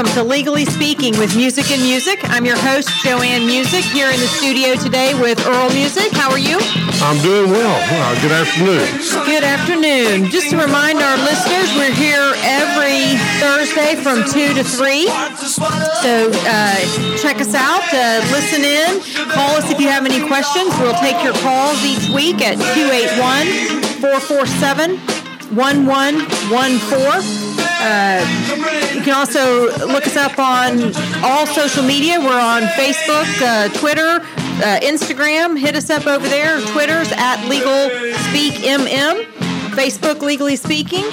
welcome to Legally Speaking with Musick and Musick. I'm your host, JoAnne Musick, here in the studio today with Earl Musick. How are you? I'm doing well. Uh, good afternoon. Good afternoon. Just to remind our listeners, we're here every Thursday from 2 to 3. So uh, check us out, uh, listen in, call us if you have any questions. We'll take your calls each week at 281 447 1114. You can also look us up on all social media. We're on Facebook, uh, Twitter, uh, Instagram. Hit us up over there. Twitter's at Legal Speak MM. Facebook, Legally Speaking.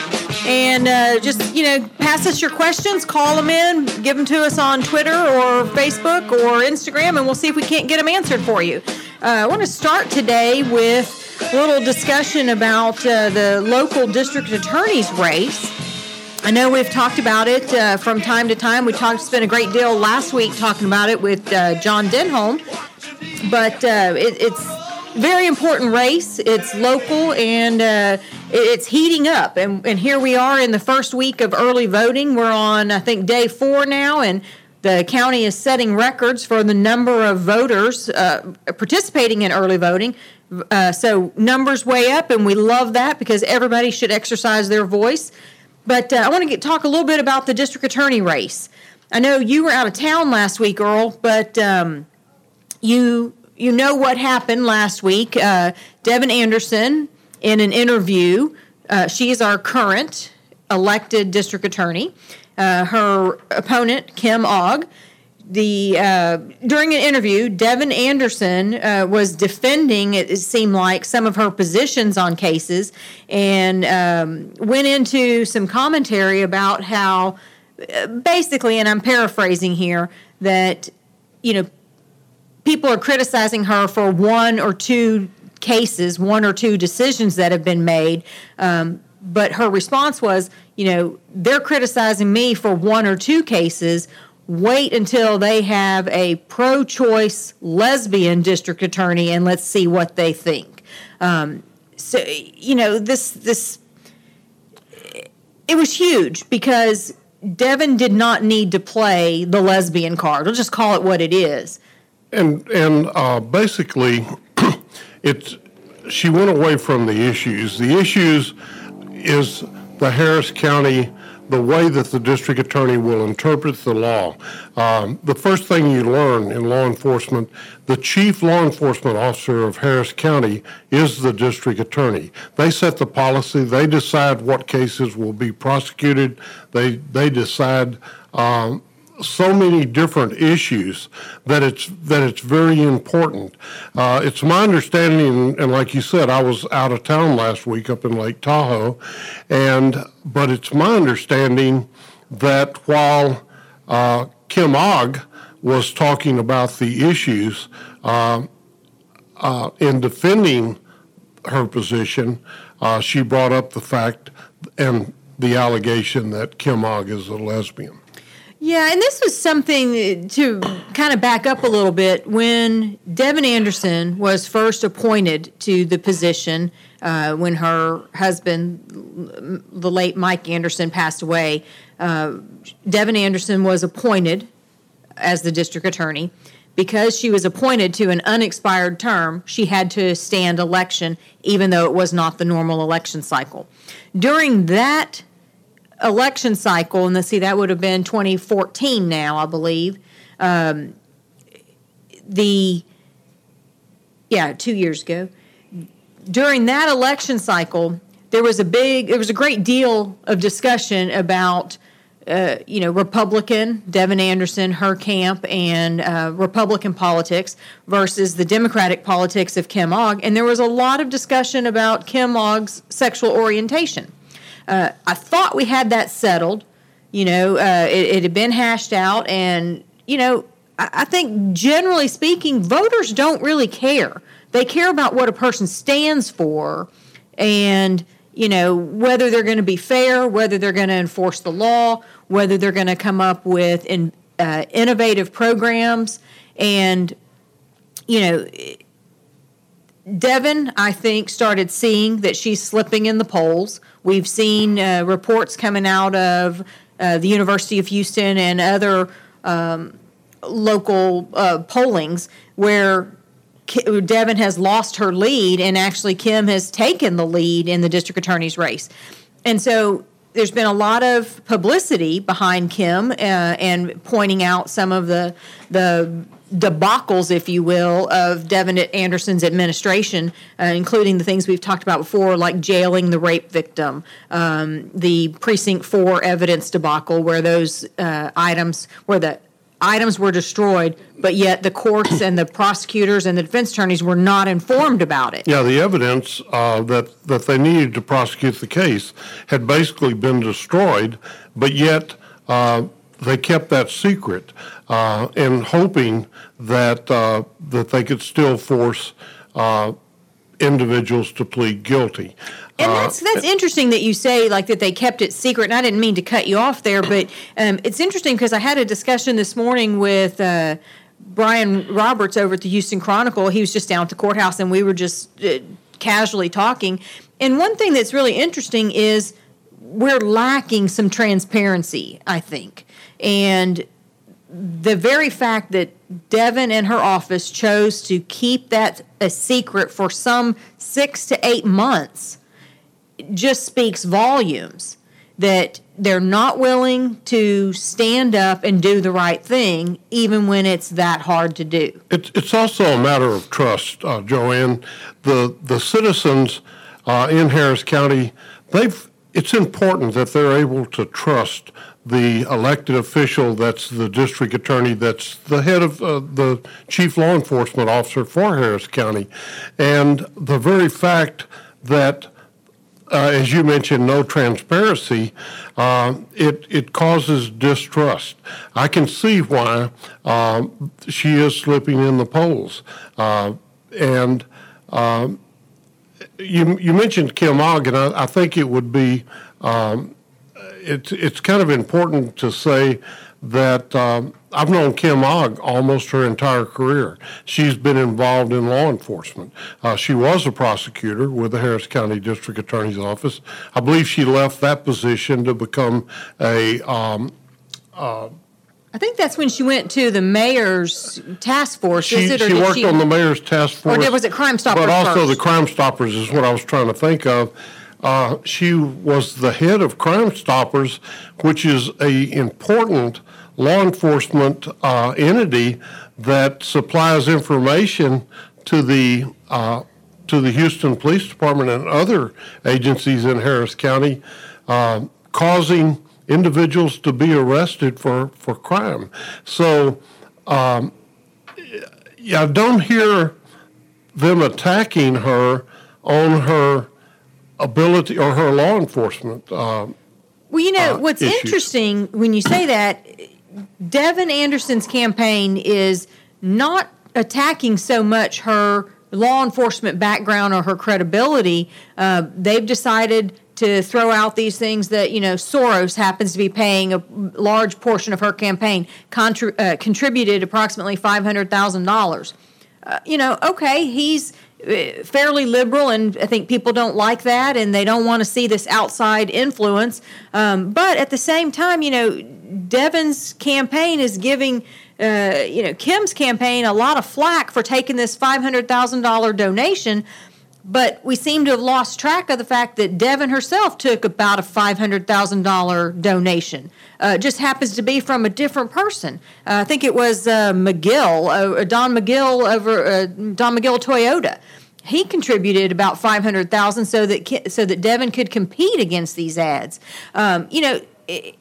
And uh, just, you know, pass us your questions, call them in, give them to us on Twitter or Facebook or Instagram, and we'll see if we can't get them answered for you. Uh, I want to start today with a little discussion about uh, the local district attorney's race. I know we've talked about it uh, from time to time. We talked, spent a great deal last week talking about it with uh, John Denholm, but uh, it, it's very important race. It's local and uh, it's heating up. And, and here we are in the first week of early voting. We're on, I think, day four now, and the county is setting records for the number of voters uh, participating in early voting. Uh, so numbers way up, and we love that because everybody should exercise their voice. But uh, I want to get, talk a little bit about the district attorney race. I know you were out of town last week, Earl, but um, you you know what happened last week. Uh, Devon Anderson, in an interview, uh, she is our current elected district attorney. Uh, her opponent, Kim Ogg, the uh, during an interview, Devon Anderson uh, was defending. It seemed like some of her positions on cases, and um, went into some commentary about how, uh, basically, and I'm paraphrasing here, that you know, people are criticizing her for one or two cases, one or two decisions that have been made. Um, but her response was, you know, they're criticizing me for one or two cases wait until they have a pro choice lesbian district attorney and let's see what they think. Um, so, you know, this, this, it was huge because Devon did not need to play the lesbian card. We'll just call it what it is. And, and uh, basically, it's, she went away from the issues. The issues is the Harris County the way that the district attorney will interpret the law. Um, the first thing you learn in law enforcement, the chief law enforcement officer of Harris County is the district attorney. They set the policy. They decide what cases will be prosecuted. They they decide um, so many different issues that it's that it's very important. Uh, it's my understanding, and like you said, I was out of town last week up in Lake Tahoe, and but it's my understanding that while uh, Kim Ogg was talking about the issues uh, uh in defending her position, uh, she brought up the fact and the allegation that Kim Ogg is a lesbian. Yeah, and this was something to kind of back up a little bit. When Devon Anderson was first appointed to the position, uh, when her husband, the late Mike Anderson, passed away, uh, Devon Anderson was appointed as the district attorney. Because she was appointed to an unexpired term, she had to stand election, even though it was not the normal election cycle. During that election cycle, and let's see, that would have been 2014 now, I believe. Um, the, yeah, two years ago. During that election cycle, there was a big, there was a great deal of discussion about, uh, you know, Republican Devon Anderson, her camp, and uh, Republican politics versus the Democratic politics of Kim Ogg. And there was a lot of discussion about Kim Ogg's sexual orientation. Uh, I thought we had that settled. You know, uh, it, it, had been hashed out, and you know, I, I think generally speaking, voters don't really care. They care about what a person stands for, and you know whether they're going to be fair, whether they're going to enforce the law, whether they're going to come up with in, uh, innovative programs, and you know. Devon, I think, started seeing that she's slipping in the polls. We've seen uh, reports coming out of uh, the University of Houston and other um, local uh, pollings where Devon has lost her lead, and actually Kim has taken the lead in the district attorney's race. And so there's been a lot of publicity behind Kim uh, and pointing out some of the the debacles, if you will, of Devon Anderson's administration, uh, including the things we've talked about before, like jailing the rape victim, um, the precinct four evidence debacle, where those uh, items, where the items were destroyed, but yet the courts and the prosecutors and the defense attorneys were not informed about it. Yeah, the evidence uh, that that they needed to prosecute the case had basically been destroyed, but yet uh, they kept that secret uh, and hoping that uh, that they could still force uh, individuals to plead guilty. And that's that's interesting that you say like that they kept it secret. And I didn't mean to cut you off there, but um, it's interesting because I had a discussion this morning with uh, Brian Roberts over at the Houston Chronicle. He was just down at the courthouse, and we were just uh, casually talking. And one thing that's really interesting is we're lacking some transparency. I think, and the very fact that Devon and her office chose to keep that a secret for some six to eight months just speaks volumes that they're not willing to stand up and do the right thing, even when it's that hard to do. It's, it's also a matter of trust, uh, JoAnne. The the citizens uh, in Harris County, they've. It's important that they're able to trust the elected official that's the district attorney that's the head of uh, the chief law enforcement officer for Harris County. And the very fact that uh, as you mentioned, no transparency, uh, it it causes distrust. I can see why um, she is slipping in the polls, uh, and um, you you mentioned Kim Ogg, and I, I think it would be um, it's it's kind of important to say that um, I've known Kim Ogg almost her entire career. She's been involved in law enforcement. Uh, she was a prosecutor with the Harris County District Attorney's Office. I believe she left that position to become a. Um, uh, I think that's when she went to the mayor's task force. She, is it, she worked she, on the mayor's task force. Or was it Crime Stoppers? But also first? the Crime Stoppers is what I was trying to think of. Uh, she was the head of Crime Stoppers, which is a important law enforcement uh, entity that supplies information to the uh, to the Houston Police Department and other agencies in Harris County, uh, causing individuals to be arrested for, for crime. So, um, I don't hear them attacking her on her ability or her law enforcement. Uh, well, you know, uh, what's issues. interesting when you say that, Devon Anderson's campaign is not attacking so much her law enforcement background or her credibility. Uh, they've decided to throw out these things that you know Soros happens to be paying a large portion of her campaign, contri- uh, contributed approximately five hundred thousand uh, dollars. You know, okay, he's uh, fairly liberal, and I think people don't like that, and they don't want to see this outside influence. Um, but at the same time, you know, Devon's campaign is giving. Uh, you know, Kim's campaign a lot of flack for taking this $500,000 donation, but we seem to have lost track of the fact that Devon herself took about a $500,000 donation. Uh, just happens to be from a different person. Uh, I think it was uh, McGill, uh, Don McGill over uh, Don McGill Toyota. He contributed about five hundred thousand so that so that Devon could compete against these ads. Um, you know, it,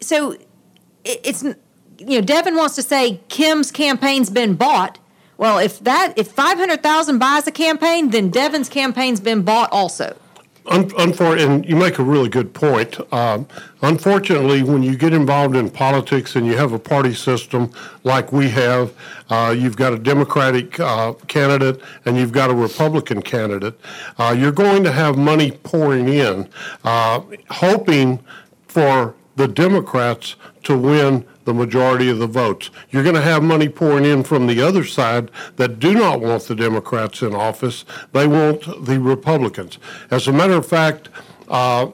so it, it's you know Devon wants to say Kim's campaign's been bought. Well, if that if five hundred thousand buys a campaign, then Devon's campaign's been bought also. Un- and you make a really good point. Um, unfortunately, when you get involved in politics and you have a party system like we have, uh, you've got a Democratic uh, candidate and you've got a Republican candidate, uh, you're going to have money pouring in, uh, hoping for the Democrats to win the majority of the votes. You're going to have money pouring in from the other side that do not want the Democrats in office. They want the Republicans. As a matter of fact, Uh,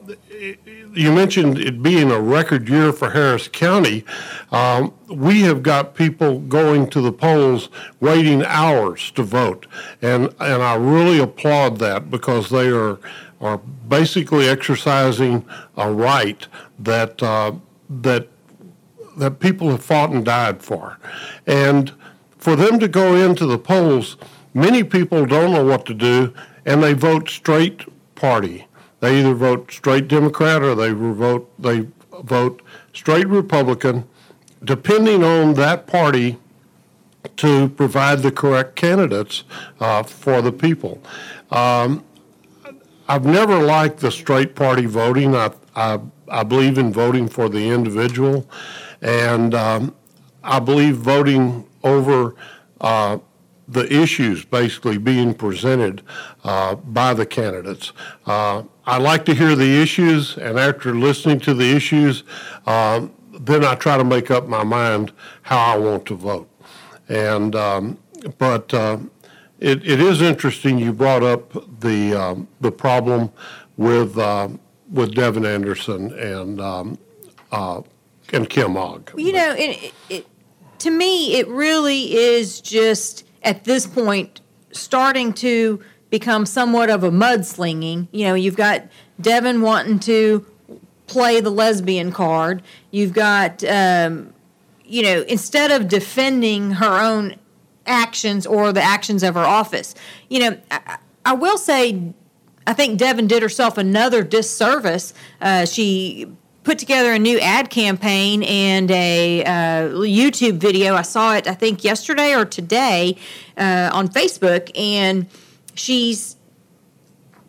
you mentioned it being a record year for Harris County. Um, we have got people going to the polls waiting hours to vote, and and I really applaud that because they are are basically exercising a right that uh, that that people have fought and died for, and for them to go into the polls, many people don't know what to do, and they vote straight party. They either vote straight Democrat or they vote they vote straight Republican, depending on that party to provide the correct candidates uh, for the people. Um, I've never liked the straight party voting. I, I, I believe in voting for the individual, and um, I believe voting over uh, the issues basically being presented uh, by the candidates. Uh, I like to hear the issues, and after listening to the issues, uh, then I try to make up my mind how I want to vote. And um, but uh, it, it is interesting you brought up the um, the problem with uh, with Devon Anderson and um, and Kim Ogg. You know, it, it, to me, it really is just at this point starting to become somewhat of a mudslinging. You know, you've got Devon wanting to play the lesbian card. You've got, um, you know, instead of defending her own actions or the actions of her office, you know, I, I will say, I think Devon did herself another disservice. Uh, she put together a new ad campaign and a uh, YouTube video. I saw it, I think, yesterday or today uh, on Facebook, and she's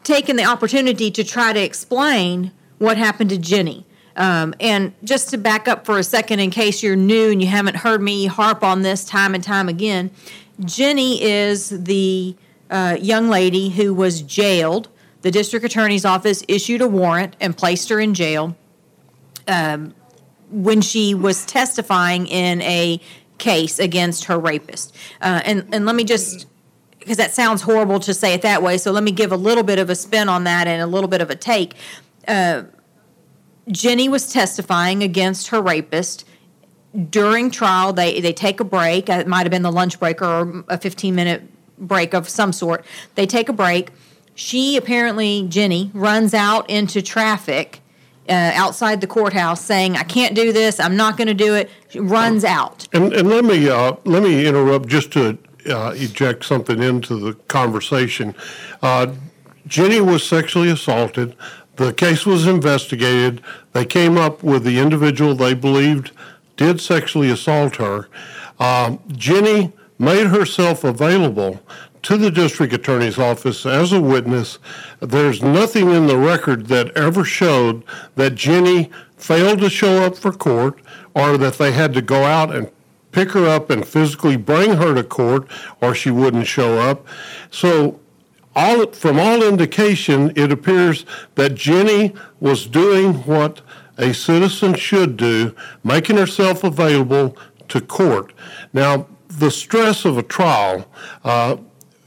taken the opportunity to try to explain what happened to Jenny. Um, and just to back up for a second, in case you're new and you haven't heard me harp on this time and time again, Jenny is the uh, young lady who was jailed. The district attorney's office issued a warrant and placed her in jail um, when she was testifying in a case against her rapist. Uh, and and let me just because that sounds horrible to say it that way. So let me give a little bit of a spin on that and a little bit of a take. Uh, Jenny was testifying against her rapist. During trial, they, they take a break. It might have been the lunch break or a 15 minute break of some sort. They take a break. She apparently, Jenny, runs out into traffic uh, outside the courthouse saying, "I can't do this. I'm not going to do it." She runs out. And, and let me uh, let me interrupt just to uh, eject something into the conversation. Uh, Jenny was sexually assaulted. The case was investigated. They came up with the individual they believed did sexually assault her. Uh, Jenny made herself available to the district attorney's office as a witness. There's nothing in the record that ever showed that Jenny failed to show up for court or that they had to go out and pick her up and physically bring her to court or she wouldn't show up. So all from all indication it appears that Jenny was doing what a citizen should do, making herself available to court. Now, the stress of a trial uh,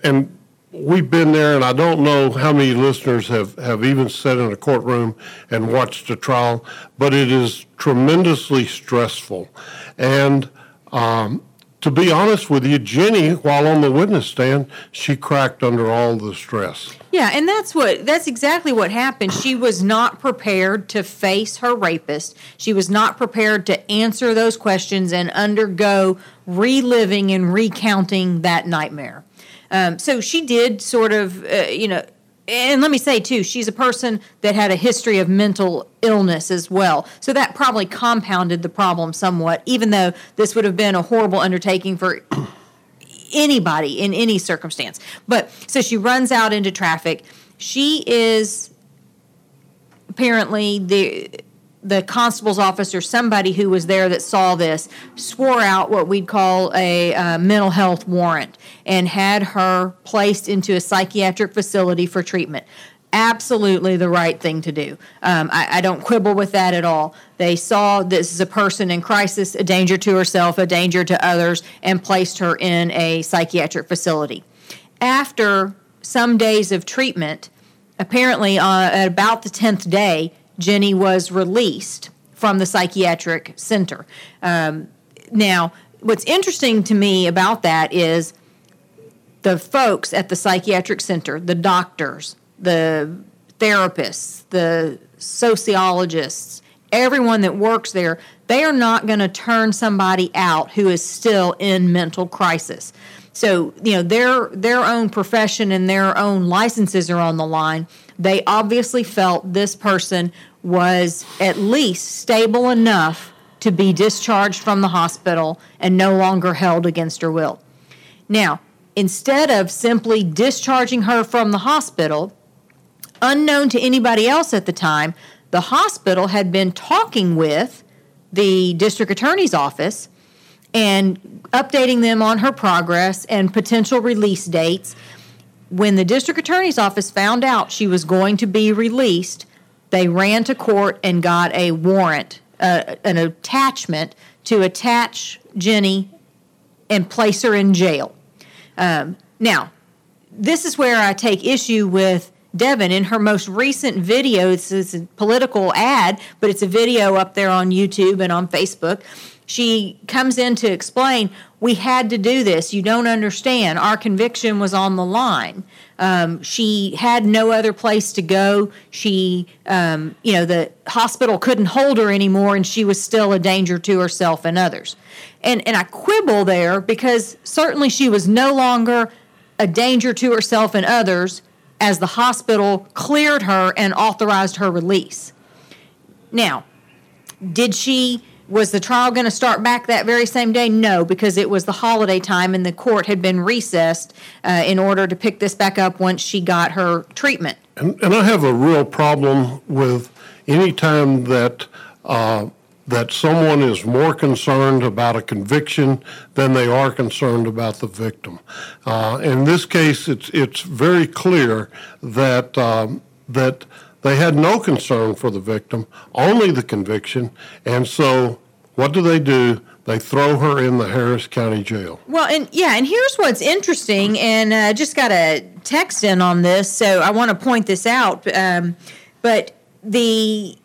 and we've been there, and I don't know how many listeners have, have even sat in a courtroom and watched a trial, but it is tremendously stressful. And um, to be honest with you, Jenny, while on the witness stand, she cracked under all the stress. Yeah, and that's what that's exactly what happened. She was not prepared to face her rapist. She was not prepared to answer those questions and undergo reliving and recounting that nightmare. Um, so she did sort of, uh, you know, and let me say too, she's a person that had a history of mental illness as well. So that probably compounded the problem somewhat, even though this would have been a horrible undertaking for anybody in any circumstance. But so she runs out into traffic. She is apparently the the constable's office or somebody who was there that saw this swore out what we'd call a uh, mental health warrant and had her placed into a psychiatric facility for treatment. Absolutely the right thing to do. Um, I, I don't quibble with that at all. They saw this is a person in crisis, a danger to herself, a danger to others, and placed her in a psychiatric facility. After some days of treatment, apparently, uh, at about the 10th day, Jenny was released from the psychiatric center. Um, now, what's interesting to me about that is the folks at the psychiatric center, the doctors, the therapists, the sociologists, everyone that works there, they are not going to turn somebody out who is still in mental crisis. So, you know, their their own profession and their own licenses are on the line. They obviously felt this person was at least stable enough to be discharged from the hospital and no longer held against her will. Now, instead of simply discharging her from the hospital, unknown to anybody else at the time, the hospital had been talking with the district attorney's office and updating them on her progress and potential release dates. When the district attorney's office found out she was going to be released, they ran to court and got a warrant, uh, an attachment to attach Jenny and place her in jail. Um, now, this is where I take issue with Devon in her most recent video. This is a political ad, but it's a video up there on YouTube and on Facebook. She comes in to explain, we had to do this. You don't understand. Our conviction was on the line. Um, she had no other place to go. She, um, you know, the hospital couldn't hold her anymore, and she was still a danger to herself and others. And and I quibble there because certainly she was no longer a danger to herself and others as the hospital cleared her and authorized her release. Now, did she was the trial going to start back that very same day? No, because it was the holiday time and the court had been recessed uh, in order to pick this back up once she got her treatment. And, and I have a real problem with any time that uh, that someone is more concerned about a conviction than they are concerned about the victim. Uh, in this case, it's it's very clear that um, that they had no concern for the victim, only the conviction, and so what do they do? They throw her in the Harris County Jail. Well, and yeah, and here's what's interesting, and I uh, just got a text in on this, so I want to point this out. Um, but the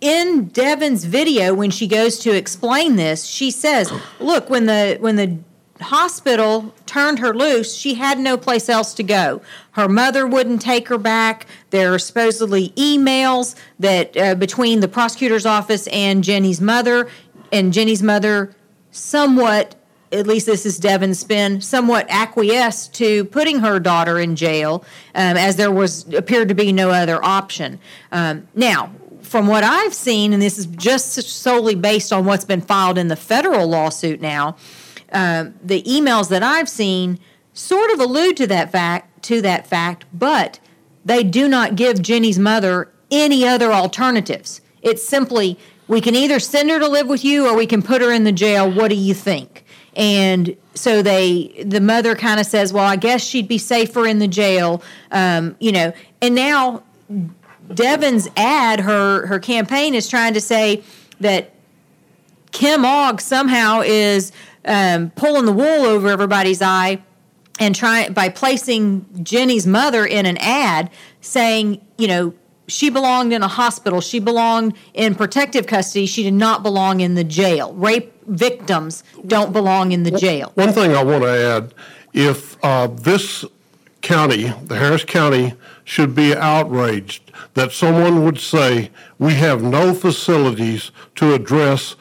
in Devon's video when she goes to explain this, she says, "Look, when the when the hospital turned her loose, she had no place else to go. Her mother wouldn't take her back. There are supposedly emails that uh, between the prosecutor's office and Jenny's mother, and Jenny's mother somewhat at least this is Devon's spin, somewhat acquiesced to putting her daughter in jail, um, as there was appeared to be no other option. Um, now, from what I've seen, and this is just solely based on what's been filed in the federal lawsuit now, uh, the emails that I've seen sort of allude to that fact. To that fact, but they do not give Jenny's mother any other alternatives. It's simply we can either send her to live with you or we can put her in the jail. What do you think? And so they, the mother kind of says, well, I guess she'd be safer in the jail, um, you know. And now Devon's ad, her her campaign is trying to say that Kim Ogg somehow is um, pulling the wool over everybody's eye and trying by placing Jenny's mother in an ad saying, you know, she belonged in a hospital, she belonged in protective custody, she did not belong in the jail. Rape victims don't belong in the jail. One thing I want to add if uh, this county, the Harris County, should be outraged that someone would say, we have no facilities to address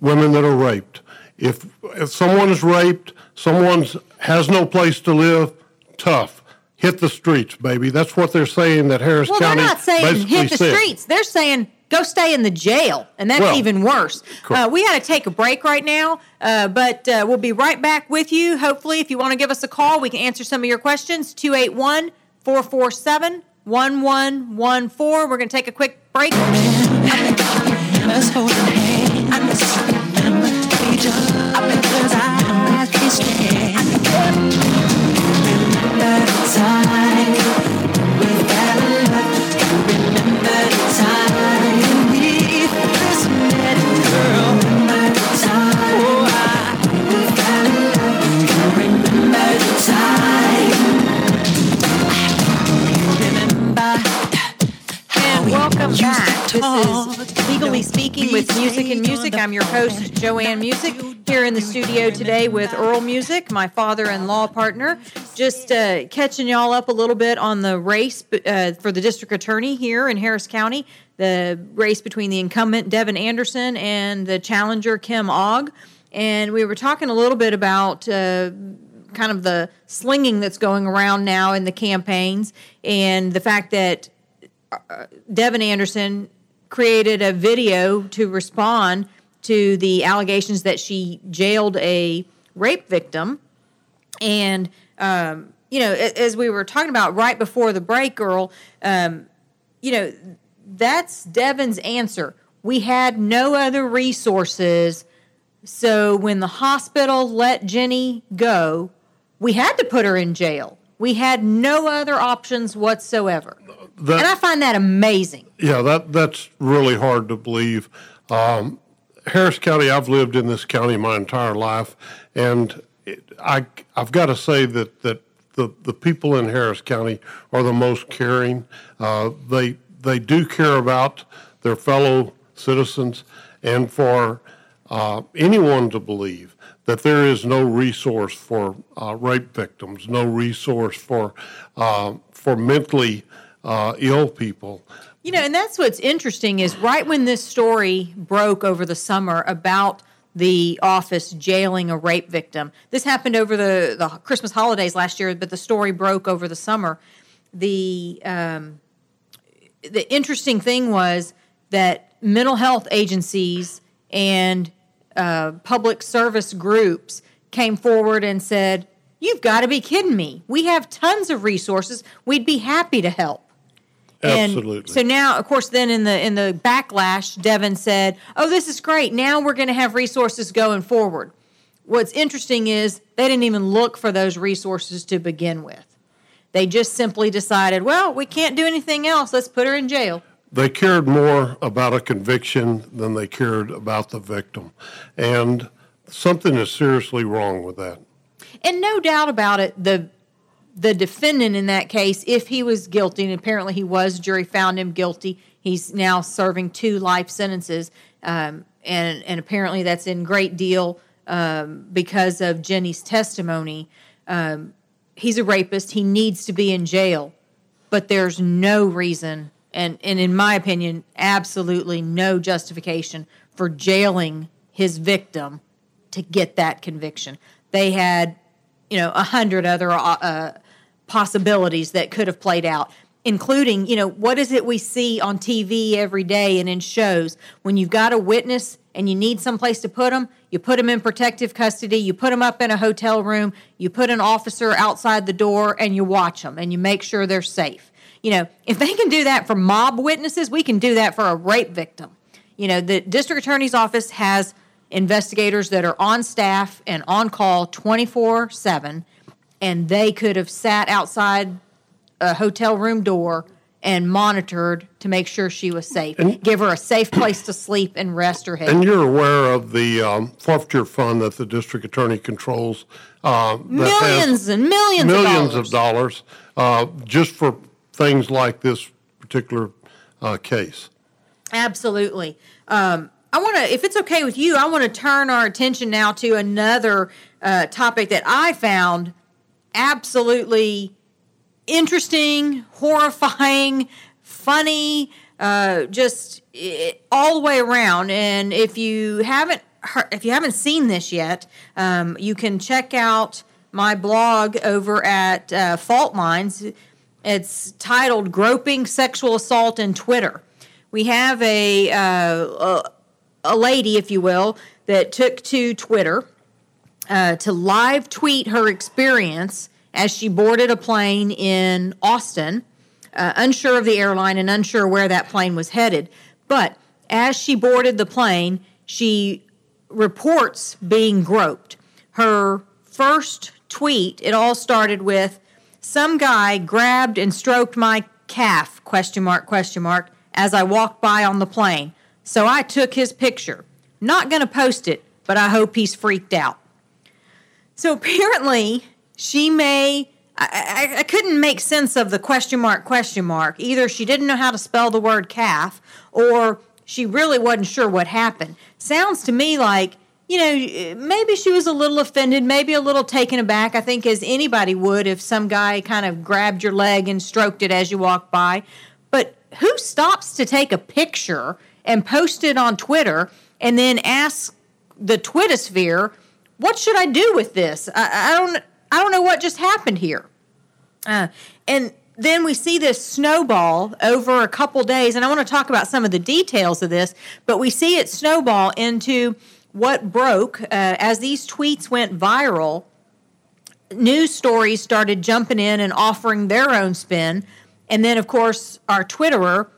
women that are raped. If, if someone is raped, someone has no place to live, tough hit the streets, baby. That's what they're saying that Harris well, County. Well, they're not saying hit the said. streets. They're saying go stay in the jail, and that's well, even worse. Uh, we got to take a break right now, uh, but uh, we'll be right back with you. Hopefully, if you want to give us a call, we can answer some of your questions. 281 447 1114. We're going to take a quick break. This is Legally Speaking with Musick and Musick. I'm your host, JoAnne Musick in the studio today with Earl Musick, my father in law partner. Just uh, catching y'all up a little bit on the race uh, for the district attorney here in Harris County, the race between the incumbent Devon Anderson and the challenger Kim Ogg. And we were talking a little bit about. Uh, kind of the slinging that's going around now in the campaigns and the fact that uh, Devon Anderson created a video to respond to the allegations that she jailed a rape victim. And, um, you know, as we were talking about right before the break, Earl, um, you know, that's Devon's answer. We had no other resources. So when the hospital let Jenny go, we had to put her in jail. We had no other options whatsoever. That, and I find that amazing. Yeah, that that's really hard to believe. Um, Harris County, I've lived in this county my entire life, and it, I I've got to say that that the, the people in Harris County are the most caring. Uh, they they do care about their fellow citizens, and for uh, anyone to believe that there is no resource for uh, rape victims, no resource for uh, for mentally uh, ill people. You know, and that's what's interesting is right when this story broke over the summer about the office jailing a rape victim. This happened over the, the Christmas holidays last year, but the story broke over the summer. The um, the interesting thing was that mental health agencies and uh, public service groups came forward and said, "You've got to be kidding me! We have tons of resources. We'd be happy to help." Absolutely. And so now, of course, then in the in the backlash, Devon said, "Oh, this is great. Now we're going to have resources going forward." What's interesting is they didn't even look for those resources to begin with. They just simply decided, "Well, we can't do anything else. Let's put her in jail." They cared more about a conviction than they cared about the victim, and something is seriously wrong with that. And no doubt about it, the the defendant in that case, if he was guilty, and apparently he was, jury found him guilty. He's now serving two life sentences, um, and and apparently that's in great deal um, because of Jenny's testimony. Um, he's a rapist. He needs to be in jail, but there's no reason, and and in my opinion, absolutely no justification for jailing his victim to get that conviction. They had you know a hundred other uh, possibilities that could have played out including you know what is it we see on tv every day and in shows? When you've got a witness and you need someplace to put them you put them in protective custody you put them up in a hotel room you put an officer outside the door and you watch them and you make sure they're safe. You know if they can do that for mob witnesses we can do that for a rape victim. You know the district attorney's office has investigators that are on staff and on call 24 7, and they could have sat outside a hotel room door and monitored to make sure she was safe, and, give her a safe place to sleep and rest her head. And you're aware of the um, forfeiture fund that the district attorney controls. Uh, millions and millions, millions of dollars, of dollars uh, just for things like this particular uh, case. Absolutely. Um, I want to, if it's okay with you, I want to turn our attention now to another uh, topic that I found absolutely interesting, horrifying, funny, uh, just it, all the way around. And if you haven't, heard, if you haven't seen this yet, um, you can check out my blog over at uh, Fault Lines. It's titled "Groping Sexual Assault in Twitter." We have a, uh, a lady, if you will, that took to Twitter uh, to live tweet her experience as she boarded a plane in Austin, uh, unsure of the airline and unsure where that plane was headed. But as she boarded the plane, she reports being groped. Her first tweet, it all started with some guy grabbed and stroked my calf question mark question mark as I walked by on the plane. So I took his picture. Not going to post it, but I hope he's freaked out. So apparently, she may. I, I, I, couldn't make sense of the question mark question mark. Either she didn't know how to spell the word calf, or she really wasn't sure what happened. Sounds to me like you know, maybe she was a little offended, maybe a little taken aback. I think as anybody would if some guy kind of grabbed your leg and stroked it as you walked by. But who stops to take a picture and post it on Twitter and then ask the Twittersphere, "What should I do with this? I, I don't, I don't know what just happened here." Uh, and then we see this snowball over a couple days, and I want to talk about some of the details of this. But we see it snowball into what broke uh, as these tweets went viral. News stories started jumping in and offering their own spin. And then, of course, our Twitterer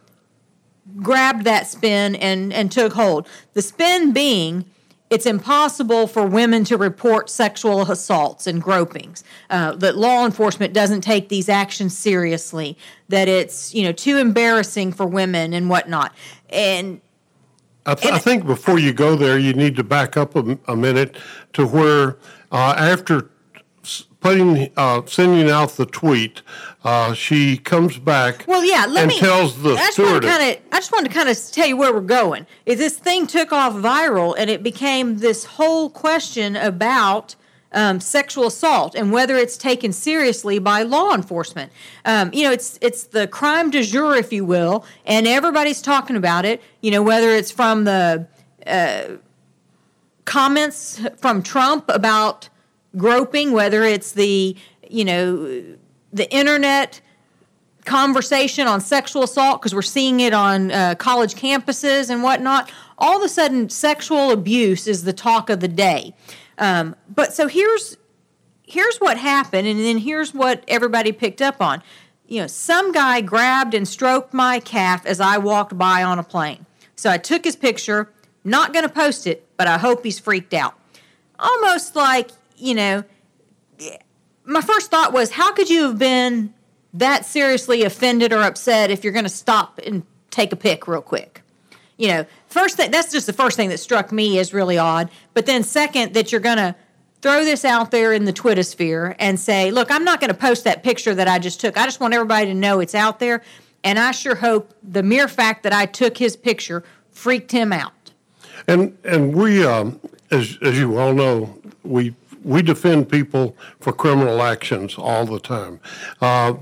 grabbed that spin and, and took hold. The spin being it's impossible for women to report sexual assaults and gropings. Uh, that law enforcement doesn't take these actions seriously. That it's you know too embarrassing for women and whatnot. And I, th- I, think before you go there, you need to back up a, a minute to where uh, after putting uh, sending out the tweet, uh, she comes back. Well, yeah, let and me, tells the I stewardess. Kinda, I just wanted to kind of tell you where we're going. Is this thing took off viral and it became this whole question about um, sexual assault and whether it's taken seriously by law enforcement. Um, you know, it's it's the crime du jour, if you will, and everybody's talking about it. You know, whether it's from the uh, comments from Trump about groping, whether it's the you know the internet conversation on sexual assault because we're seeing it on uh, college campuses and whatnot. All of a sudden, sexual abuse is the talk of the day. Um, but so here's here's what happened, and then here's what everybody picked up on. You know, some guy grabbed and stroked my calf as I walked by on a plane. So I took his picture. Not going to post it, but I hope he's freaked out. Almost like you know. My first thought was, how could you have been that seriously offended or upset if you're going to stop and take a pic real quick? you know, first thing that's just the first thing that struck me as really odd. But then second, that you're going to throw this out there in the Twitter sphere and say, look, I'm not going to post that picture that I just took. I just want everybody to know it's out there. And I sure hope the mere fact that I took his picture freaked him out. And and we, um, as as you all know, we we defend people for criminal actions all the time. Uh,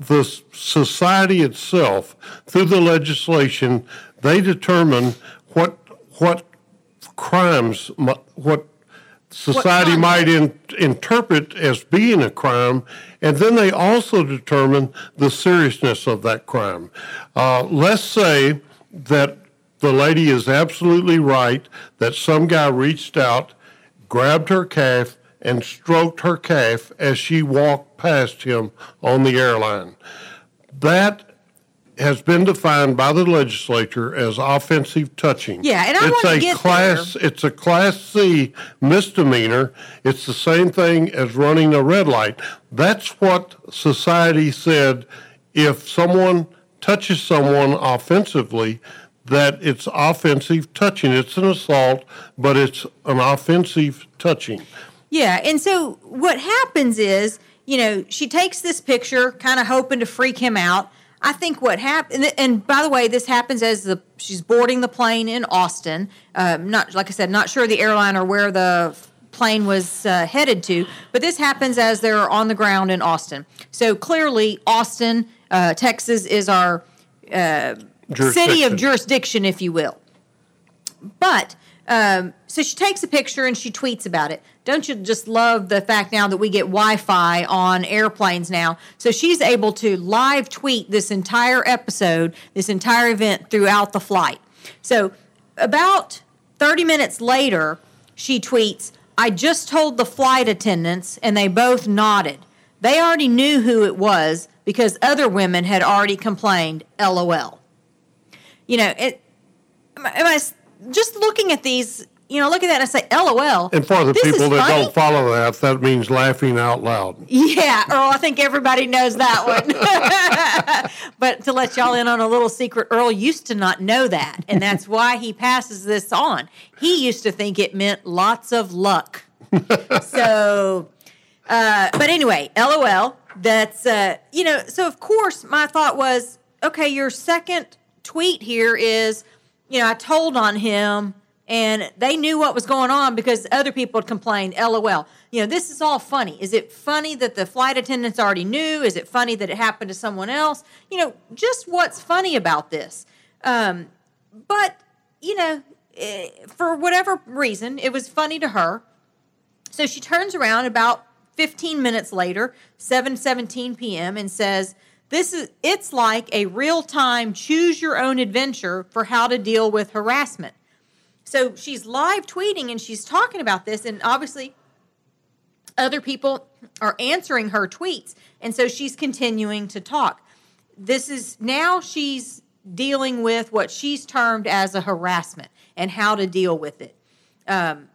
the society itself, through the legislation, they determine what what crimes what society what might in, interpret as being a crime, and then they also determine the seriousness of that crime. Uh, let's say that the lady is absolutely right that some guy reached out, grabbed her calf, and stroked her calf as she walked past him on the airline. That has been defined by the legislature as offensive touching. Yeah, and I it's want to get class. There. It's a class C misdemeanor. It's the same thing as running a red light. That's what society said. If someone touches someone offensively, that it's offensive touching. It's an assault, but it's an offensive touching. Yeah, and so what happens is, you know, she takes this picture, kind of hoping to freak him out I think what happened, and by the way, this happens as the she's boarding the plane in Austin. Uh, not like I said, not sure the airline or where the plane was uh, headed to, but this happens as they're on the ground in Austin. So clearly, Austin, uh, Texas, is our uh, city of jurisdiction, if you will. But um, so she takes a picture and she tweets about it. Don't you just love the fact now that we get Wi Fi on airplanes now? So she's able to live tweet this entire episode, this entire event throughout the flight. So about 30 minutes later, she tweets, I just told the flight attendants and they both nodded. They already knew who it was because other women had already complained, lol. You know, it, am I just looking at these, you know, look at that and I say, LOL. And for the people that funny. don't follow that, that means laughing out loud. Yeah, Earl, I think everybody knows that one. but to let y'all in on a little secret, Earl used to not know that. And that's why he passes this on. He used to think it meant lots of luck. so, uh, but anyway, LOL. That's, uh, you know, so of course my thought was, okay, your second tweet here is you know, I told on him and they knew what was going on because other people had complained. LOL. You know, this is all funny. Is it funny that the flight attendants already knew? Is it funny that it happened to someone else? You know, just what's funny about this? Um, but you know, eh, for whatever reason, it was funny to her. So she turns around about 15 minutes later, 7:17 p.m., and says, "This is it's like a real-time choose your own adventure for how to deal with harassment." So she's live tweeting and she's talking about this, and obviously, other people are answering her tweets, and so she's continuing to talk. This is now she's dealing with what she's termed as a harassment and how to deal with it. Um,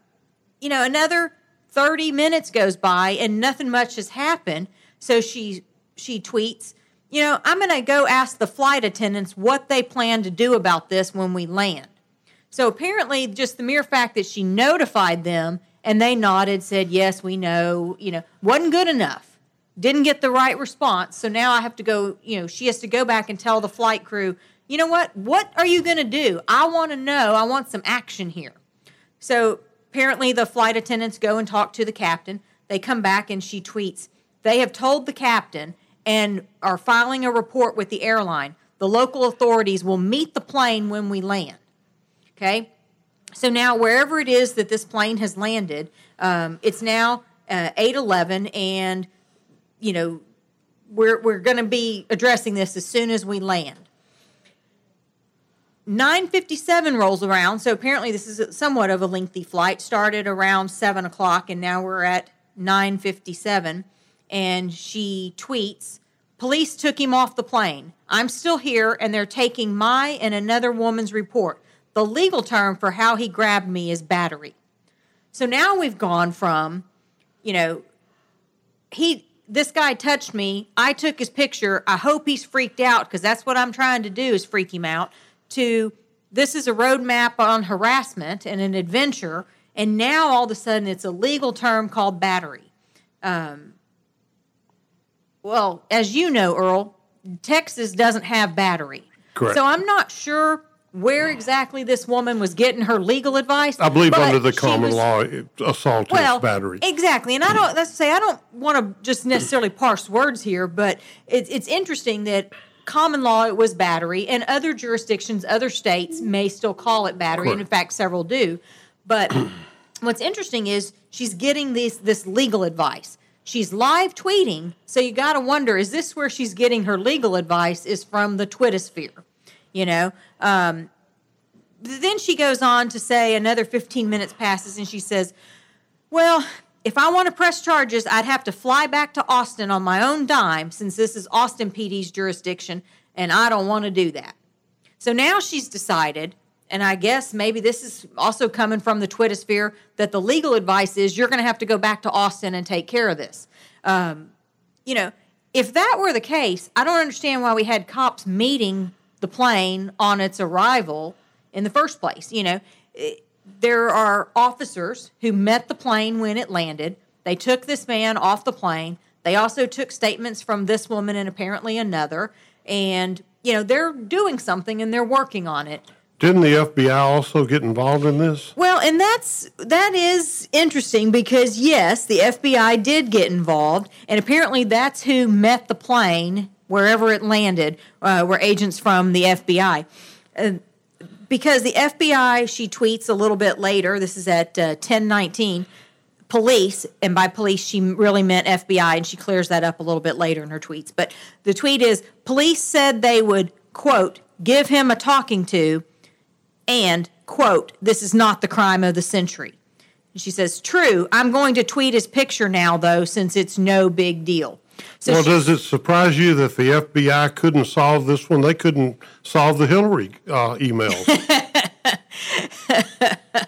you know, another 30 minutes goes by and nothing much has happened. So she she tweets, you know, I'm going to go ask the flight attendants what they plan to do about this when we land. So apparently, just the mere fact that she notified them and they nodded, said, Yes, we know, you know, wasn't good enough. Didn't get the right response. So now I have to go, you know, she has to go back and tell the flight crew, you know what? What are you going to do? I want to know. I want some action here. So apparently, the flight attendants go and talk to the captain. They come back and she tweets, They have told the captain and are filing a report with the airline. The local authorities will meet the plane when we land. Okay? So now, wherever it is that this plane has landed, um, it's now uh, 811, and, you know, we're, we're going to be addressing this as soon as we land. 957 rolls around, so apparently this is somewhat of a lengthy flight. Started around 7 o'clock, and now we're at 957. And she tweets, Police took him off the plane. I'm still here, and they're taking my and another woman's report. The legal term for how he grabbed me is battery. So now we've gone from, you know, he this guy touched me. I took his picture. I hope he's freaked out because that's what I'm trying to do is freak him out. To this is a roadmap on harassment and an adventure, and now all of a sudden it's a legal term called battery. Um, well, as you know, Earl, Texas doesn't have battery. Correct. So I'm not sure where exactly this woman was getting her legal advice. I believe under the common was- law, assault well, is battery. Exactly, and I don't. Let's say I don't want to just necessarily parse words here, but it's it's interesting that common law it was battery, and other jurisdictions, other states may still call it battery, and in fact, several do. But what's interesting is she's getting this this legal advice. She's live tweeting, so you got to wonder: is this where she's getting her legal advice? Is from the Twittersphere, you know? Um, then she goes on to say another 15 minutes passes, and she says, well, if I want to press charges, I'd have to fly back to Austin on my own dime since this is Austin PD's jurisdiction, and I don't want to do that. So now she's decided, and I guess maybe this is also coming from the Twitter sphere, that the legal advice is you're going to have to go back to Austin and take care of this. Um, you know, if that were the case, I don't understand why we had cops meeting the plane on its arrival in the first place. You know, Eh, there are officers who met the plane when it landed. They took this man off the plane. They also took statements from this woman and apparently another. And, you know, they're doing something and they're working on it. Didn't the FBI also get involved in this? Well, and that's that is interesting because yes, the FBI did get involved, and apparently that's who met the plane wherever it landed, uh, were agents from the FBI. Uh, because the FBI, she tweets a little bit later. This is at uh, ten nineteen. Police, and by police she really meant FBI, and she clears that up a little bit later in her tweets. But the tweet is: Police said they would quote give him a talking to and quote this is not the crime of the century she says true i'm going to tweet his picture now though since it's no big deal so Well, she- does it surprise you that the FBI couldn't solve this one? They couldn't solve the Hillary uh, emails.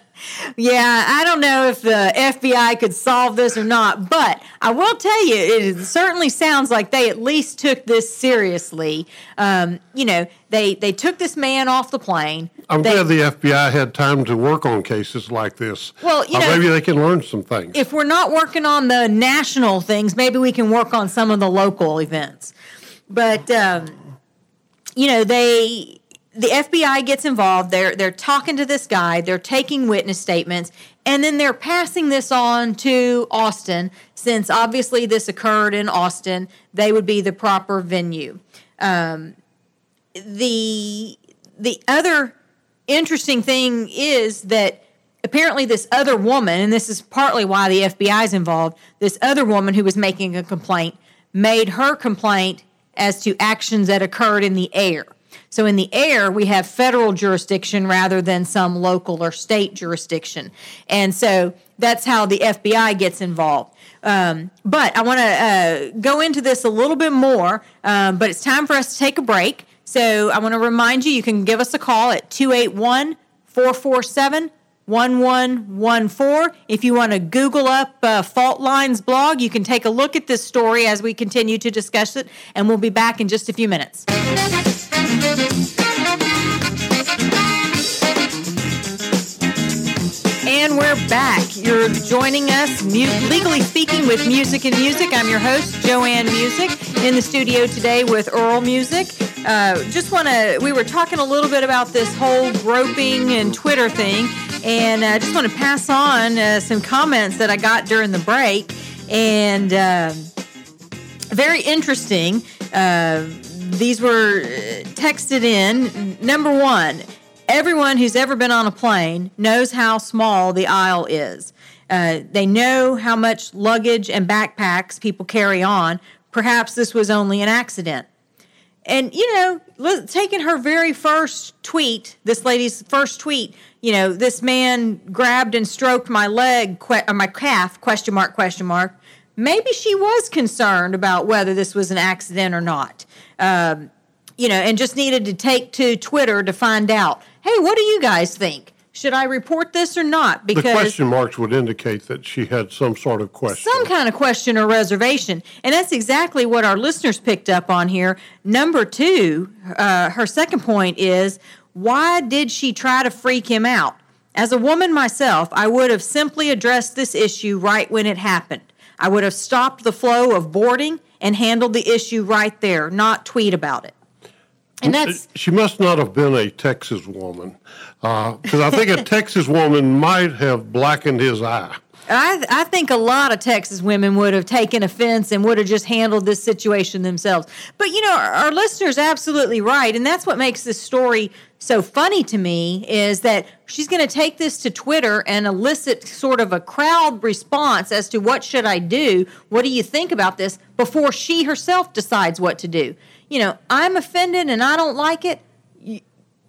yeah i don't know if the fbi could solve this or not but i will tell you it certainly sounds like they at least took this seriously um, you know they they took this man off the plane I'm They- glad the FBI had time to work on cases like this. Well, you Uh, know- maybe they can learn some things. if we're not working on the national things, maybe we can work on some of the local events. But um, you know, they the FBI gets involved. They're they're talking to this guy. They're taking witness statements, and then they're passing this on to Austin. Since obviously this occurred in Austin, they would be the proper venue. Um, the the other interesting thing is that apparently this other woman, and this is partly why the FBI is involved. This other woman who was making a complaint made her complaint as to actions that occurred in the air. So in the air, we have federal jurisdiction rather than some local or state jurisdiction. And so that's how the FBI gets involved. Um, but I want to uh, go into this a little bit more, um, but it's time for us to take a break. So I want to remind you you can give us a call at 281 447 1114. If you want to Google up uh, Fault Lines blog, you can take a look at this story as we continue to discuss it, and we'll be back in just a few minutes. And we're back. You're joining us, mu- legally speaking, with Musick and Musick. I'm your host, JoAnne Musick, in the studio today with Earl Musick. Uh, just want to, we were talking a little bit about this whole groping and Twitter thing, and I uh, just want to pass on uh, some comments that I got during the break. And uh, very interesting. Uh, these were texted in. Number one, everyone who's ever been on a plane knows how small the aisle is. Uh, they know how much luggage and backpacks people carry on. Perhaps this was only an accident. And, you know, taking her very first tweet, this lady's first tweet, you know, this man grabbed and stroked my leg, que- or my calf, question mark, question mark. Maybe she was concerned about whether this was an accident or not. Um, you know, and just needed to take to Twitter to find out. Hey, what do you guys think? Should I report this or not? Because the question marks would indicate that she had some sort of question. Some kind of question or reservation. And that's exactly what our listeners picked up on here. Number two, uh, her second point is why did she try to freak him out? As a woman myself, I would have simply addressed this issue right when it happened. I would have stopped the flow of boarding and handled the issue right there, not tweet about it. And that's she must not have been a Texas woman, because uh, I think a Texas woman might have blackened his eye. I, I think a lot of Texas women would have taken offense and would have just handled this situation themselves. But you know, our, our listener's absolutely right, and that's what makes this story so funny to me is that she's going to take this to Twitter and elicit sort of a crowd response as to what should I do? What do you think about this before she herself decides what to do? You know, I'm offended and I don't like it, you,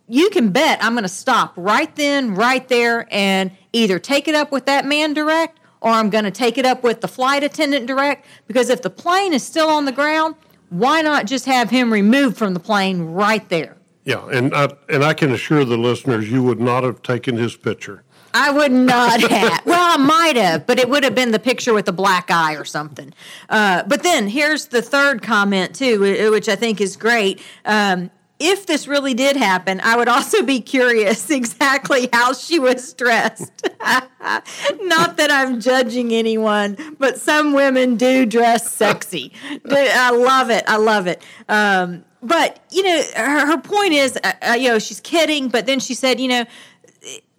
you can bet I'm going to stop right then, right there, and either take it up with that man direct or I'm going to take it up with the flight attendant direct. Because if the plane is still on the ground, why not just have him removed from the plane right there? Yeah, and I, and I can assure the listeners you would not have taken his picture. I would not have. well, I might have, but it would have been the picture with the black eye or something. Uh, but then here's the third comment, too, which I think is great. Um, if this really did happen, I would also be curious exactly how she was dressed. Not that I'm judging anyone, but some women do dress sexy. I love it. I love it. Um, but you know, her, her point is, uh, uh you know, she's kidding, but then she said, you know,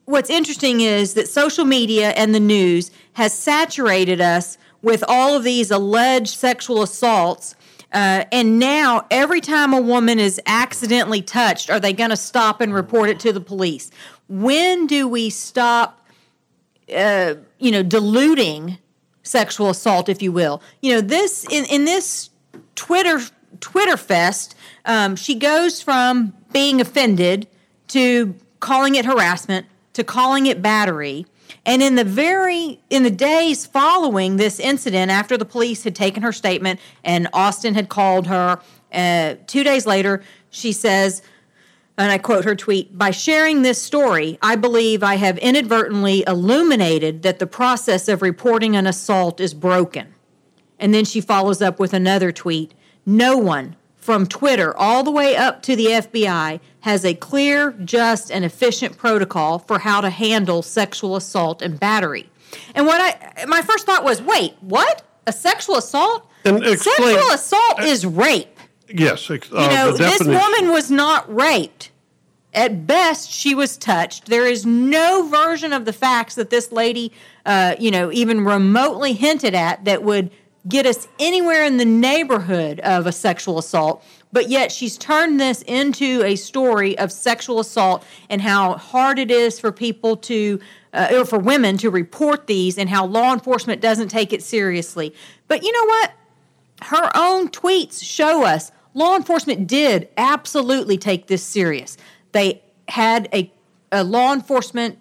what's interesting is that social media and the news has saturated us with all of these alleged sexual assaults. Uh, and now, every time a woman is accidentally touched, are they going to stop and report it to the police? When do we stop, uh, you know, diluting sexual assault, if you will? You know, this in in this Twitter Twitter fest, um, she goes from being offended to calling it harassment to calling it battery. And in the very in the days following this incident, after the police had taken her statement and Austin had called her, uh, two days later, she says, and I quote her tweet By sharing this story, I believe I have inadvertently illuminated that the process of reporting an assault is broken. And then she follows up with another tweet No one, from Twitter all the way up to the FBI has a clear, just, and efficient protocol for how to handle sexual assault and battery. And what I my first thought was, wait, what? A sexual assault? Explain, sexual assault uh, is rape. Yes, uh, you know, this woman was not raped. At best, she was touched. There is no version of the facts that this lady, uh, you know, even remotely hinted at that would get us anywhere in the neighborhood of a sexual assault. But yet, she's turned this into a story of sexual assault and how hard it is for people to, uh, or for women to report these, and how law enforcement doesn't take it seriously. But you know what? Her own tweets show us law enforcement did absolutely take this serious. They had a, a law enforcement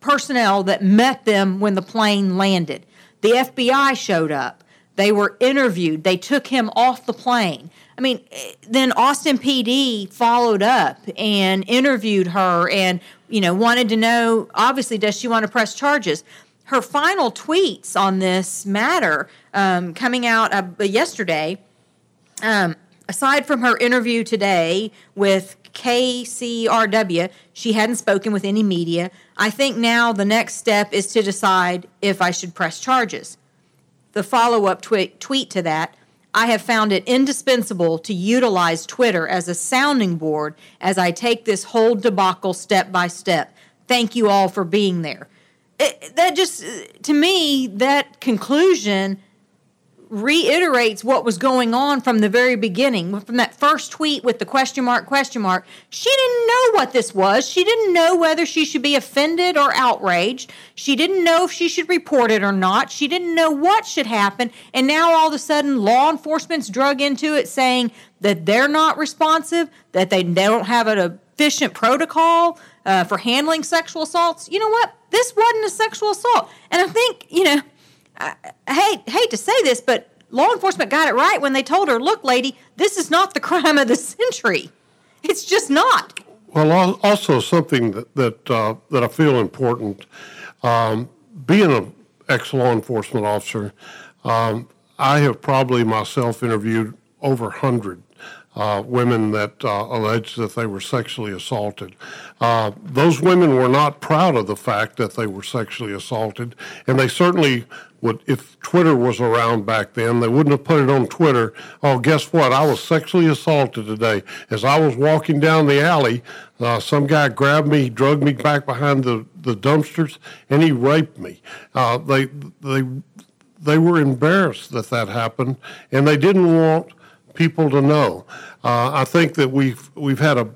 personnel that met them when the plane landed. The FBI showed up. They were interviewed. They took him off the plane. I mean, then Austin PD followed up and interviewed her and, you know, wanted to know obviously, does she want to press charges? Her final tweets on this matter um, coming out uh, yesterday, um, aside from her interview today with KCRW, she hadn't spoken with any media. I think now the next step is to decide if I should press charges. The follow up tweet, tweet to that I have found it indispensable to utilize Twitter as a sounding board as I take this whole debacle step by step. Thank you all for being there. It, that just, to me, that conclusion reiterates what was going on from the very beginning. From that first tweet with the question mark question mark she didn't know what this was. She didn't know whether she should be offended or outraged. She didn't know if she should report it or not. She didn't know what should happen. And now all of a sudden law enforcement's drug into it saying that they're not responsive that they, don't have an efficient protocol uh, for handling sexual assaults. You know what? This wasn't a sexual assault. And i think you know I, hate hate to say this, but law enforcement got it right when they told her, "Look, lady, this is not the crime of the century. It's just not." Well, also something that that uh, that I feel important. Um, being an ex law enforcement officer, um, I have probably myself interviewed over hundred uh, women that uh, alleged that they were sexually assaulted. Uh, those women were not proud of the fact that they were sexually assaulted, and they certainly would, if Twitter was around back then, they wouldn't have put it on Twitter. Oh, guess what? I was sexually assaulted today. As I was walking down the alley, uh, some guy grabbed me, dragged me back behind the, the dumpsters, and he raped me. Uh, they, they, they were embarrassed that that happened, and they didn't want people to know. Uh, I think that we've we've had a,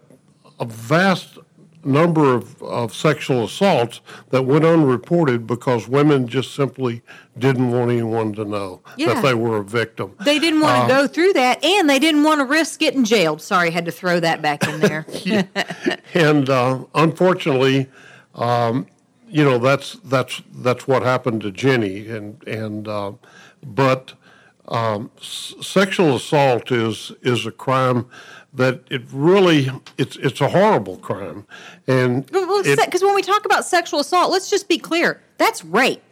a vast number of, of sexual assaults that went unreported because women just simply didn't want anyone to know yeah. that they were a victim. They didn't want uh, to go through that, and they didn't want to risk getting jailed. Sorry, I had to throw that back in there. and uh, unfortunately, um, you know that's that's that's what happened to Jenny, and and uh, but um, s- sexual assault is is a crime that it really it's it's a horrible crime, and because when we talk about sexual assault, let's just be clear: that's rape.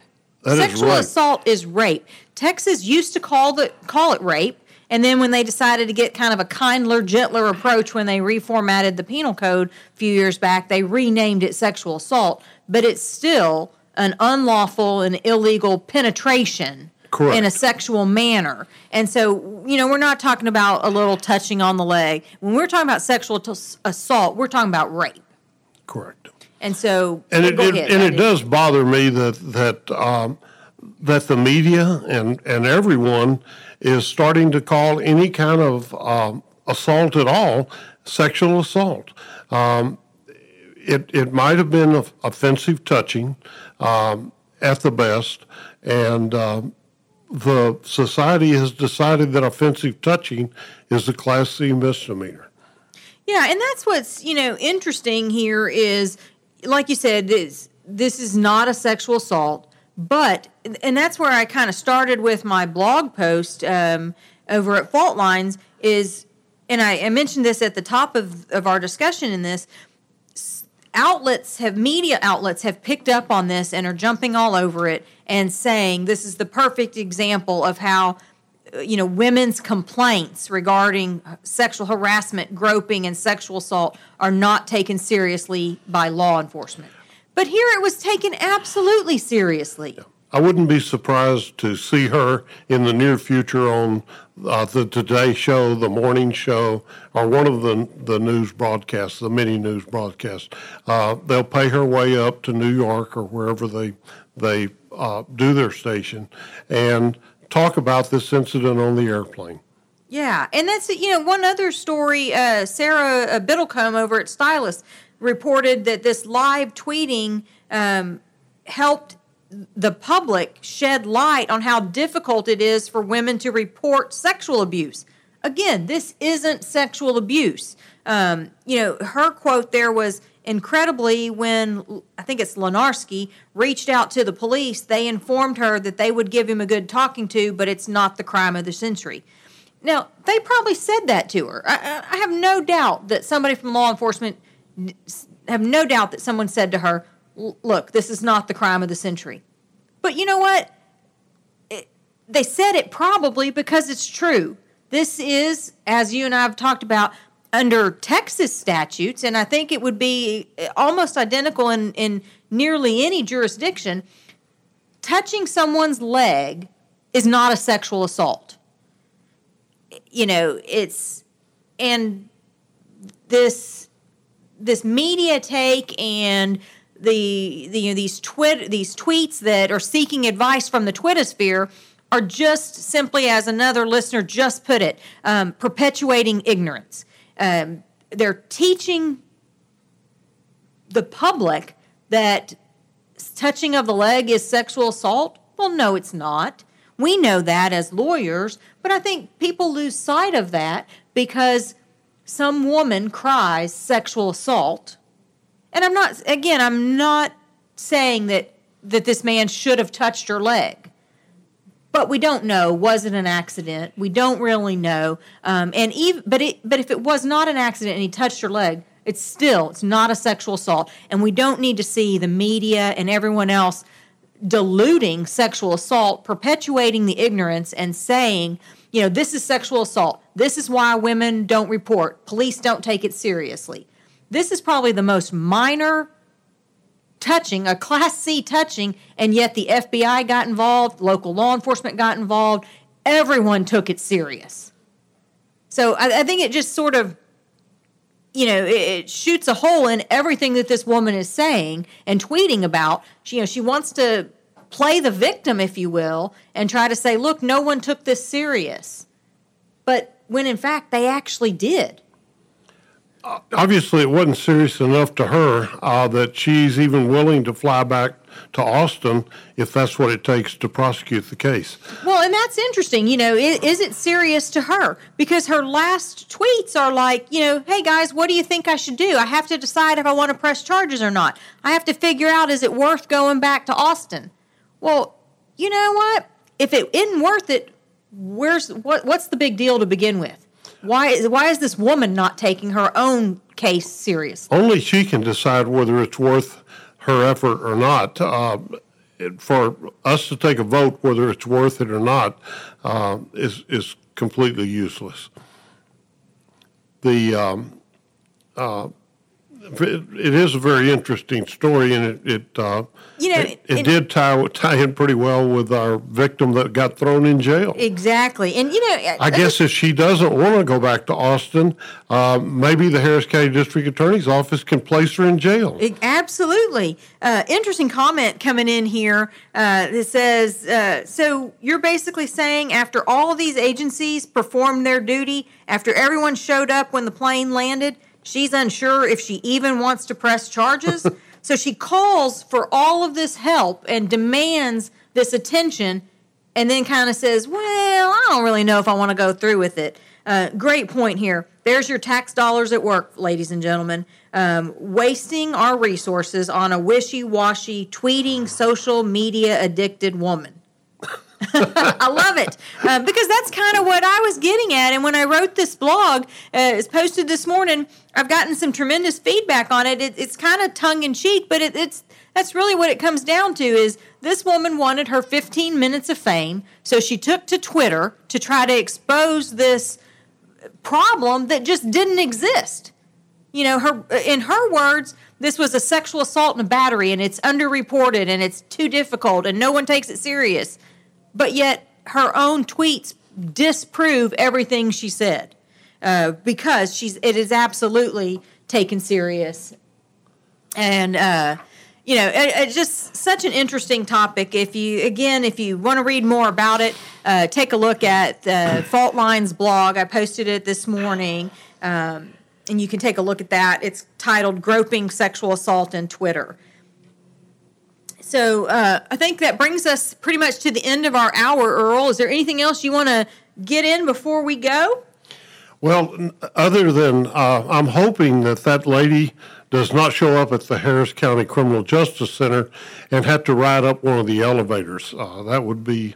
That sexual is assault is rape. Texas used to call the call it rape, and then when they decided to get kind of a kindler, gentler approach when they reformatted the penal code a few years back, they renamed it sexual assault. But it's still an unlawful and illegal penetration Correct. in a sexual manner. And so, you know, we're not talking about a little touching on the leg. When we're talking about sexual t- assault, we're talking about rape. Correct. And so, and it, it and it does bother me that that um, that the media and and everyone is starting to call any kind of um, assault at all sexual assault. Um, it it might have been offensive touching um, at the best, and um, the society has decided that offensive touching is a class C misdemeanor. Yeah, and that's what's you know interesting here is, like you said, this this is not a sexual assault, but and that's where I kind of started with my blog post um, over at Fault Lines is, and I, I mentioned this at the top of of our discussion in this outlets have media outlets have picked up on this and are jumping all over it and saying this is the perfect example of how uh, you know women's complaints regarding uh, sexual harassment groping and sexual assault are not taken seriously by law enforcement. But here it was taken absolutely seriously I wouldn't be surprised to see her in the near future on uh, the Today Show, the Morning Show, or one of the the news broadcasts, the mini news broadcasts. Uh, they'll pay her way up to New York or wherever they they uh, do their station and talk about this incident on the airplane. Yeah, and that's you know one other story. Uh, Sarah uh, Biddlecombe over at Stylist reported that this live tweeting um, helped the public shed light on how difficult it is for women to report sexual abuse. Again, this isn't sexual abuse. Um, you know, her quote there was incredibly when I think it's Lenarski reached out to the police, they informed her that they would give him a good talking to, but it's not the crime of the century. Now, they probably said that to her. I, I have no doubt that somebody from law enforcement have no doubt that someone said to her, look, this is not the crime of the century. But you know what? They said it probably because it's true. This is, as you and I have talked about, under Texas statutes, and I think it would be eh, almost identical in, in nearly any jurisdiction. Touching someone's leg is not a sexual assault. You know, it's, and this this media take and the, the you know these twit these tweets that are seeking advice from the Twittersphere are just simply, as another listener just put it, um, perpetuating ignorance. Um, they're teaching the public that touching of the leg is sexual assault. Well, no, it's not. We know that as lawyers, but I think people lose sight of that because some woman cries sexual assault and I'm not again, I'm not saying that that this man should have touched her leg. But we don't know. Was it an accident? We don't really know. Um, and even, but it, but if it was not an accident and he touched her leg, it's still it's not a sexual assault. And we don't need to see the media and everyone else diluting sexual assault, perpetuating the ignorance, and saying, you know, this is sexual assault. This is why women don't report. Police don't take it seriously. This is probably the most minor touching, a Class C touching, and yet the FBI got involved, local law enforcement got involved. Everyone took it serious. So I, I think it just sort of, you know, it, it, shoots a hole in everything that this woman is saying and tweeting about. She, you know, she wants to play the victim, if you will, and try to say, look, no one took this serious. But when in fact they actually did obviously it wasn't serious enough to her uh, that she's even willing to fly back to Austin if that's what it takes to prosecute the case. Well, and that's interesting. You know, is, is, it serious to her? Because her last tweets are like, you know, hey guys, what do you think I should do? I have to decide if I want to press charges or not. I have to figure out is it worth going back to Austin? Well, you know what? If it isn't worth it, where's what? What's the big deal to begin with? Why is why is this woman not taking her own case seriously? Only she can decide whether it's worth her effort or not. Uh, for us to take a vote whether it's worth it or not uh, is is completely useless. The um, uh, it is a very interesting story, and it, it uh, you know it, it, it, did tie tie in pretty well with our victim that got thrown in jail. Exactly, and you know, I guess if she doesn't want to go back to Austin, uh, maybe the Harris County District Attorney's Office can place her in jail. absolutely, uh, interesting comment coming in here. Uh, it says, uh, "So you're basically saying after all these agencies performed their duty, after everyone showed up when the plane landed." She's unsure if she even wants to press charges. so she calls for all of this help and demands this attention and then kind of says, Well, I don't really know if I want to go through with it. Uh, great point here. There's your tax dollars at work, ladies and gentlemen. Um, wasting our resources on a wishy washy, tweeting, social media addicted woman. I love it uh, because that's kind of what I was getting at. And when I wrote this blog, uh, it's posted this morning. I've gotten some tremendous feedback on it. it it's kind of tongue in cheek, but it, it's that's really what it comes down to. Is this woman wanted her 15 minutes of fame, so she took to Twitter to try to expose this problem that just didn't exist. You know, her in her words, this was a sexual assault and a battery and it's underreported and it's too difficult and no one takes it serious. But yet her own tweets disprove everything she said uh, because she's it is absolutely taken serious. And uh, you know, it, it's just such an interesting topic. If you, again, if you want to read more about it, uh, take a look at the Fault Lines blog. I posted it this morning, um, and you can take a look at that. It's titled "Groping Sexual Assault in Twitter." So uh, I think that brings us pretty much to the end of our hour. Earl, is there anything else you want to get in before we go? Well, other than uh, I'm hoping that that lady does not show up at the Harris County Criminal Justice Center and have to ride up one of the elevators. Uh, that would be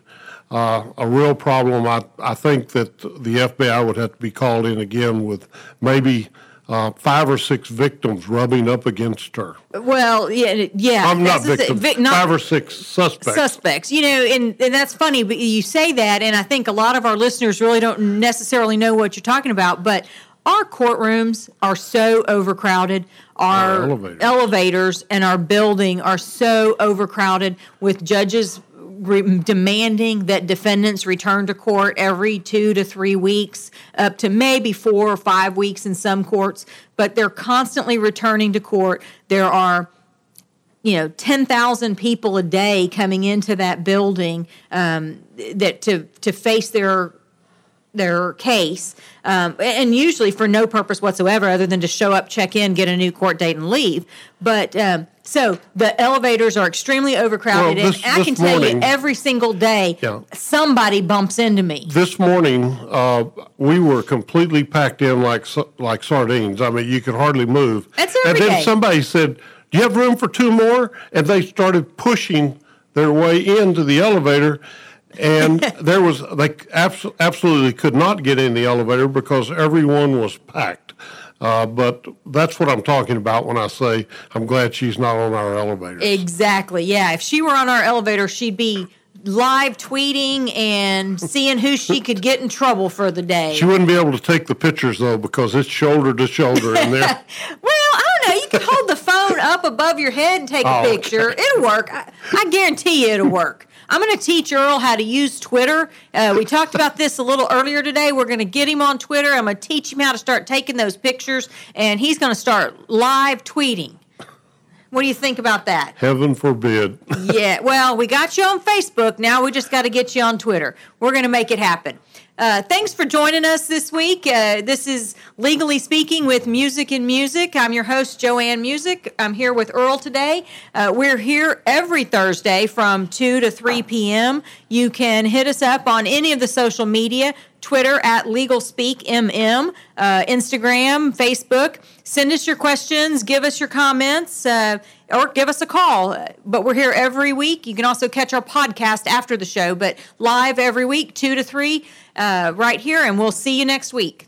uh, a real problem. I, I think that the FBI would have to be called in again with maybe uh, five or six victims rubbing up against her. Well, yeah, yeah. I'm not victims. Vic, not, five or six suspects. Suspects. You know, and, and that's funny, but you say that, and I think a lot of our listeners really don't necessarily know what you're talking about, but our courtrooms are so overcrowded. Our, our elevators. elevators and our building are so overcrowded with judges re- demanding that defendants return to court every two to three weeks, up to maybe four or five weeks in some courts, but they're constantly returning to court. There are you know 10,000 people a day coming into that building um, that to to face their their case, um, and usually for no purpose whatsoever other than to show up, check in, get a new court date, and leave. But um, so the elevators are extremely overcrowded, well, this, and I can tell morning, you every single day yeah. somebody bumps into me. This morning, uh, we were completely packed in like like sardines. I mean, you could hardly move. That's every and then day. somebody said, "Do you have room for two more?" And they started pushing their way into the elevator and there was they abs- absolutely could not get in the elevator because everyone was packed. Uh, but that's what I'm talking about when I say I'm glad she's not on our elevator. Exactly. Yeah. If she were on our elevator, she'd be live tweeting and seeing who she could get in trouble for the day. She wouldn't be able to take the pictures though because it's shoulder to shoulder in there. well, I don't know. You can hold the phone up above your head and take a oh, picture. Okay. It'll work. I, I guarantee you it'll work. I'm going to teach Earl how to use Twitter. Uh, we talked about this a little earlier today. We're going to get him on Twitter. I'm going to teach him how to start taking those pictures, and he's going to start live tweeting. What do you think about that? Heaven forbid. yeah, well, we got you on Facebook. Now we just got to get you on Twitter. We're going to make it happen. Uh, thanks for joining us this week. Uh, this is Legally Speaking with Musick and Musick. I'm your host, JoAnne Musick. I'm here with Earl today. Uh, we're here every Thursday from 2 to 3 p.m. You can hit us up on any of the social media Twitter at LegalSpeakMM, uh, Instagram, Facebook. Send us your questions, give us your comments, uh, or give us a call. But we're here every week. You can also catch our podcast after the show, but live every week, 2 to 3, uh, right here, and we'll see you next week.